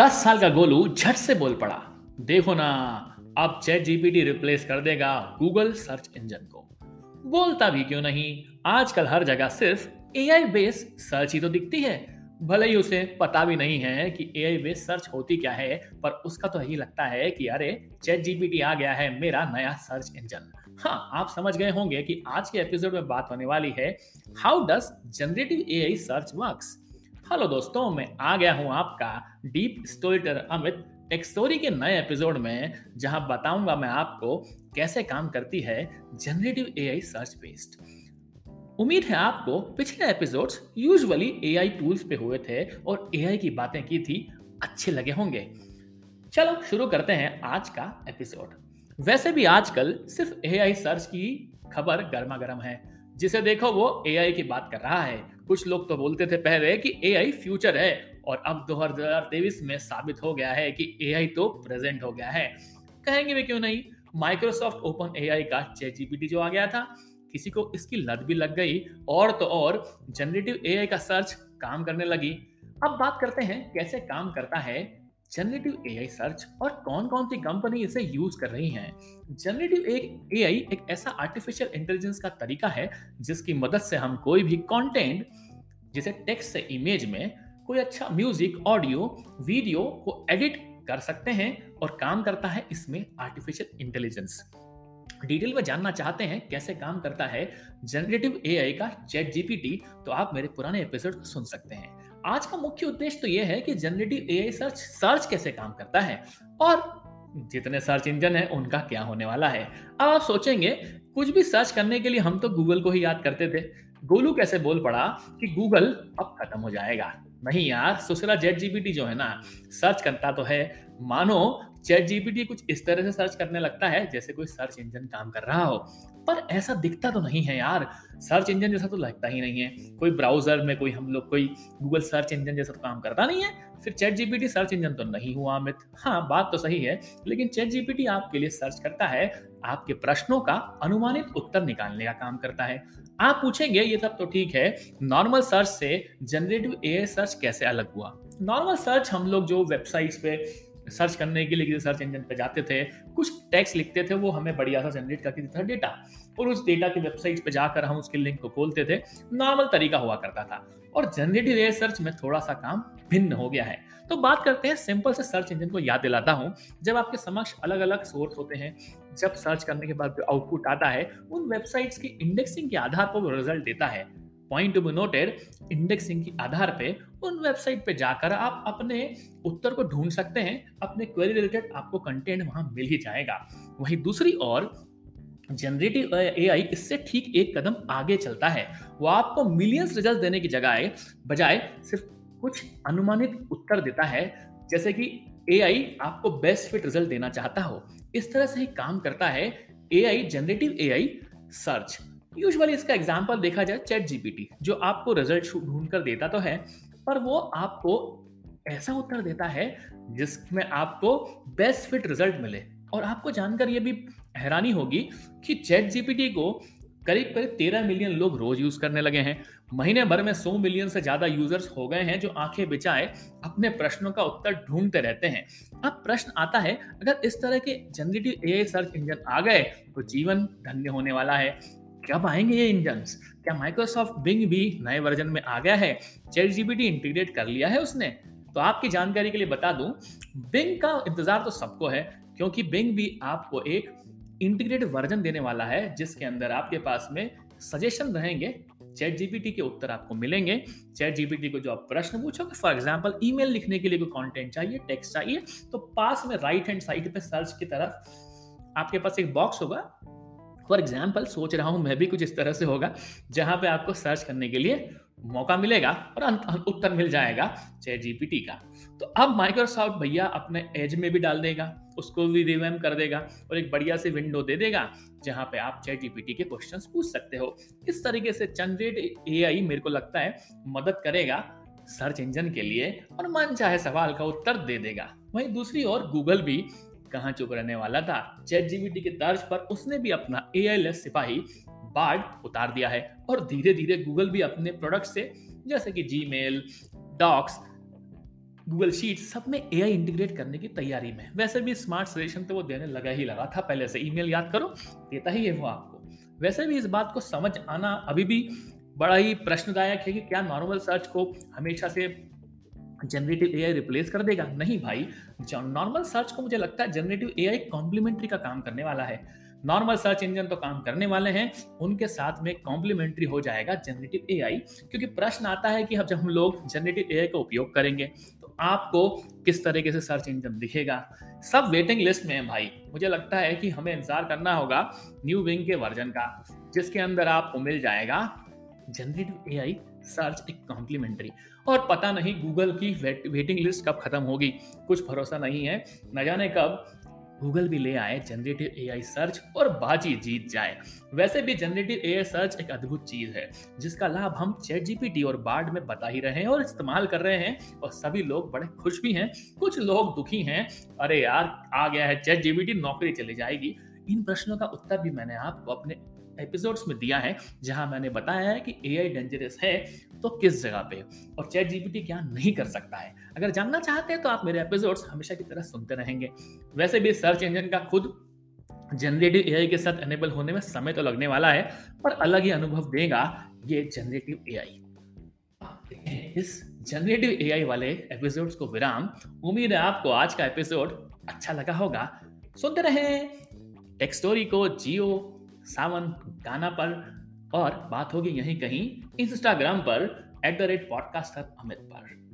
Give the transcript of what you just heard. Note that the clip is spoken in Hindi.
दस साल का गोलू झट से बोल पड़ा, देखो ना, अब चैट जीपीटी रिप्लेस कर देगा गूगल सर्च इंजन को। बोलता भी क्यों नहीं? आजकल हर जगह सिर्फ़ एआई बेस सर्च ही तो दिखती है। भले ही उसे पता भी नहीं है कि एआई बेस सर्च होती क्या है, पर उसका तो यही लगता है कि अरे चैट जीपीटी आ गया है मेरा नया सर्च इंजन हाँ आप समझ गए होंगे कि आज के एपिसोड में बात होने वाली है how does generative AI search works hello दोस्तों, मैं आ गया हूँ आपका deep story storyteller Amit tech story के नए एपिसोड में, जहाँ बताऊँगा मैं आपको कैसे काम करती है जनरेटिव एआई सर्च बेस्ड उम्मीद है आपको पिछले एपिसोड्स यूजुअली एआई टूल्स पे हुए थे और एआई की बातें की थी, अच्छे लगे होंगे। चलो शुरू करते हैं आज का एपिसोड वैसे भी आजकल सिर्फ़ एआई सर्च की खबर गर्मा गर्म है। जिसे देखो वो एआई की बात कर रहा है। कुछ लोग तो बोलते थे पहले कि एआई फ्यूचर है। और अब 2023 में साबित हो गया है कि एआई तो प्रेजेंट हो गया है। कहेंगे भी क्यों नहीं? माइक्रोसॉफ्ट ओपन एआई का चैट जो आ गया था, किसी को इसकी लत भी लग गई और तो और जनरेटिव एआई का सर्च काम करने लगी। अब बात करते हैं कैसे काम करता है जनरेटिव एआई सर्च और कौन कौन सी कंपनी इसे यूज़ कर रही हैं। जनरेटिव एआई एक ऐसा आर्टिफिशियल इंटेलिजेंस का तरीका है जिसकी मदद से हम कोई भी कंटेंट जिसे टेक्स्ट से इमेज में कोई अच्छा म्यूज़िक ऑडियो वीडियो को एडिट कर सकते हैं और काम करता है इसमें आर्टिफिशियल इंटेलिजेंस डिटेल में जानना चाहते हैं कैसे काम करता है जनरेटिव एआई का चैट जीपीटी तो आप मेरे पुराने एपिसोड सुन सकते हैं। आज का मुख्य उद्देश्य तो यह है कि जनरेटिव एआई सर्च सर्च कैसे काम करता है और जितने सर्च इंजन है, उनका क्या होने वाला है। अब आप सोचेंगे, कुछ भी सर्च करने के लिए हम तो गूगल को ही याद करते थे। गोलू कैसे बोल पड़ा कि गूगल अब खत्म हो जाएगा। नहीं यार सुसरा जेट जीपीटी जो है ना सर्च करता तो है। मानो चैट जीपीटी कुछ इस तरह से सर्च करने लगता है, जैसे कोई सर्च इंजन काम कर रहा हो। पर ऐसा दिखता तो नहीं है यार। सर्च इंजन जैसा तो लगता ही नहीं है। कोई ब्राउज़र में कोई हम लोग, कोई गूगल सर्च इंजन जैसा तो काम करता नहीं है। फिर चैट जीपीटी सर्च इंजन तो नहीं हुआ, अमित। हाँ बात तो सही है, लेकिन चैट जीपीटी आपके लिए सर्च करता है, आपके प्रश्नों का अनुमानित उत्तर निकालने का काम करता है। आप पूछेंगे, ये सब तो ठीक है नॉर्मल सर्च से जनरेटिव ए सर्च कैसे अलग हुआ? नॉर्मल सर्च हम लोग जो वेबसाइट्स पे सर्च करने के लिए सर्च इंजन पे जाते थे, कुछ टेक्स्ट लिखते थे, वो हमें बढ़िया सा जनरेट करके देता था डेटा और उस डेटा की वेबसाइट पे जाकर हम उसके लिंक को खोलते थे नॉर्मल तरीका हुआ करता था। और जनरेटिव सर्च में थोड़ा सा काम भिन्न हो गया है। तो बात करते हैं सिंपल से सर्च इंजन को याद दिलाता हूँ। जब आपके समक्ष अलग अलग सोर्स होते हैं, जब सर्च करने के बाद जो आउटपुट आता है, उन वेबसाइट्स की इंडेक्सिंग के आधार पर वो रिज़ल्ट देता है। Point to be noted indexing के आधार पे, उन वेबसाइट पे जाकर आप अपने उत्तर को ढूंढ सकते हैं, अपने क्वेरी रिलेटेड आपको कंटेंट वहाँ मिल ही जाएगा। वहीं दूसरी ओर जनरेटिव एआई इससे ठीक एक कदम आगे चलता है। वो आपको मिलियंस रिज़ल्ट देने की जगह बजाय सिर्फ़ कुछ अनुमानित उत्तर देता है, जैसे कि ए आई आपको बेस्ट फिट रिज़ल्ट देना चाहता हो। इस तरह से ही काम करता है A I generative A I search usually इसका एग्ज़ाम्पल देखा जाए चैट जीपीटी जो आपको रिज़ल्ट ढूंढ कर देता तो है, पर वो आपको ऐसा उत्तर देता है जिसमें आपको बेस्ट फिट रिज़ल्ट मिले। और आपको जानकर यह भी हैरानी होगी कि चैट जीपीटी को करीब करीब तेरह मिलियन लोग रोज यूज़ करने लगे हैं। महीने भर में सौ मिलियन से ज़्यादा यूज़र्स हो गए हैं जो आँखें बिछाए अपने प्रश्नों का उत्तर ढूंढते रहते हैं। अब प्रश्न आता है, अगर इस तरह के जनरेटिव एआई सर्च इंजन आ गए तो जीवन धन्य होने वाला है। कब आएँगे ये इंजन क्या माइक्रोसॉफ्ट बिंग भी नए वर्जन में आ गया है? चैट जीपीटी इंटीग्रेट कर लिया है उसने? तो आपकी जानकारी के लिए बता दूँ बिंग का इंतज़ार तो सबको है, क्योंकि बिंग भी आपको एक इंटीग्रेटेड वर्जन देने वाला है, जिसके अंदर आपके पास में सजेशन रहेंगे चैट जीपीटी के उत्तर आपको मिलेंगे। चैट जीपीटी को जो आप प्रश्न पूछोगे फॉर एग्जांपल ईमेल लिखने के लिए कोई कंटेंट चाहिए टेक्स्ट चाहिए तो पास में राइट हैंड साइड पे सर्च की तरफ़ आपके पास एक बॉक्स होगा फॉर एग्ज़ाम्पल सोच रहा हूँ मैं भी कुछ इस तरह से होगा, जहाँ पे आपको सर्च करने के लिए मौका मिलेगा और उत्तर मिल जाएगा चैट जीपीटी का। तो अब माइक्रोसॉफ्ट भैया अपने एज में भी डाल देगा, उसको भी रिवेम कर देगा और एक बढ़िया सी विंडो दे देगा, जहाँ पे आप चैट जीपीटी के क्वेश्चंस पूछ सकते हो। इस तरीके से जनरेट एआई मेरे को लगता है मदद करेगा सर्च इंजन के लिए और मन चाहे सवाल का उत्तर दे देगा। वहीं दूसरी ओर गूगल भी कहाँ चुप रहने वाला था? चैट जीबीटी के तर्ज पर उसने भी अपना ए सिपाही बार्ड उतार दिया है और धीरे धीरे गूगल भी अपने प्रोडक्ट से, जैसे कि जी मेल डॉक्स गूगल शीट सब में एआई इंटीग्रेट करने की तैयारी में। वैसे भी स्मार्ट सजेशन तो वो देने लगा ही लगा था, पहले से ईमेल याद करो, देता ही है वो आपको। वैसे भी इस बात को समझ आना अभी भी बड़ा ही प्रश्नदायक है कि क्या नॉर्मल सर्च को हमेशा से जनरेटिव एआई रिप्लेस कर देगा? नहीं भाई। नॉर्मल सर्च को मुझे लगता है जनरेटिव एआई कॉम्प्लीमेंट्री का काम करने वाला है। नॉर्मल सर्च इंजन तो काम करने वाले हैं। उनके साथ में कॉम्प्लीमेंट्री हो जाएगा जनरेटिव एआई क्योंकि प्रश्न आता है कि अब जब हम लोग जनरेटिव एआई का उपयोग करेंगे तो आपको किस तरीके से सर्च इंजन दिखेगा? सब वेटिंग लिस्ट में है भाई। मुझे लगता है कि हमें इंतज़ार करना होगा न्यू विंग के वर्जन का, जिसके अंदर आपको मिल जाएगा जनरेटिव एआई सर्च एक कॉम्प्लीमेंट्री और पता नहीं गूगल की वेट, वेटिंग लिस्ट कब खत्म होगी कुछ भरोसा नहीं है। न जाने कब गूगल भी ले आए जनरेटिव एआई सर्च और बाजी जीत जाए। वैसे भी जनरेटिव एआई सर्च एक अद्भुत चीज़ है जिसका लाभ हम चैट जीपीटी और बार्ड में बता ही रहे हैं और इस्तेमाल कर रहे हैं। और सभी लोग बड़े खुश भी हैं कुछ लोग दुखी हैं। अरे यार आ गया है चैट जीपीटी नौकरी चली जाएगी। इन प्रश्नों का उत्तर भी मैंने आपको अपने एपिसोड्स में दिया है, जहाँ मैंने बताया है कि एआई डेंजरस है तो किस जगह पे? और चैट जीपीटी क्या नहीं कर सकता है? अगर जानना चाहते हैं तो आप मेरे एपिसोड्स हमेशा की तरह सुनते रहेंगे। वैसे भी सर्च इंजन का खुद जनरेटिव एआई के साथ एनेबल होने में समय तो लगने वाला है, पर अलग ही अनुभव देगा ये जनरेटिव एआई इस जनरेटिव एआई वाले एपिसोड्स को विराम, उम्मीद है आपको आज का एपिसोड अच्छा लगा होगा। सुनते रहें। टेक स्टोरी को जियो सावन, गाना पर, और बात होगी यहीं कहीं इंस्टाग्राम पर at the rate podcaster Amit पर।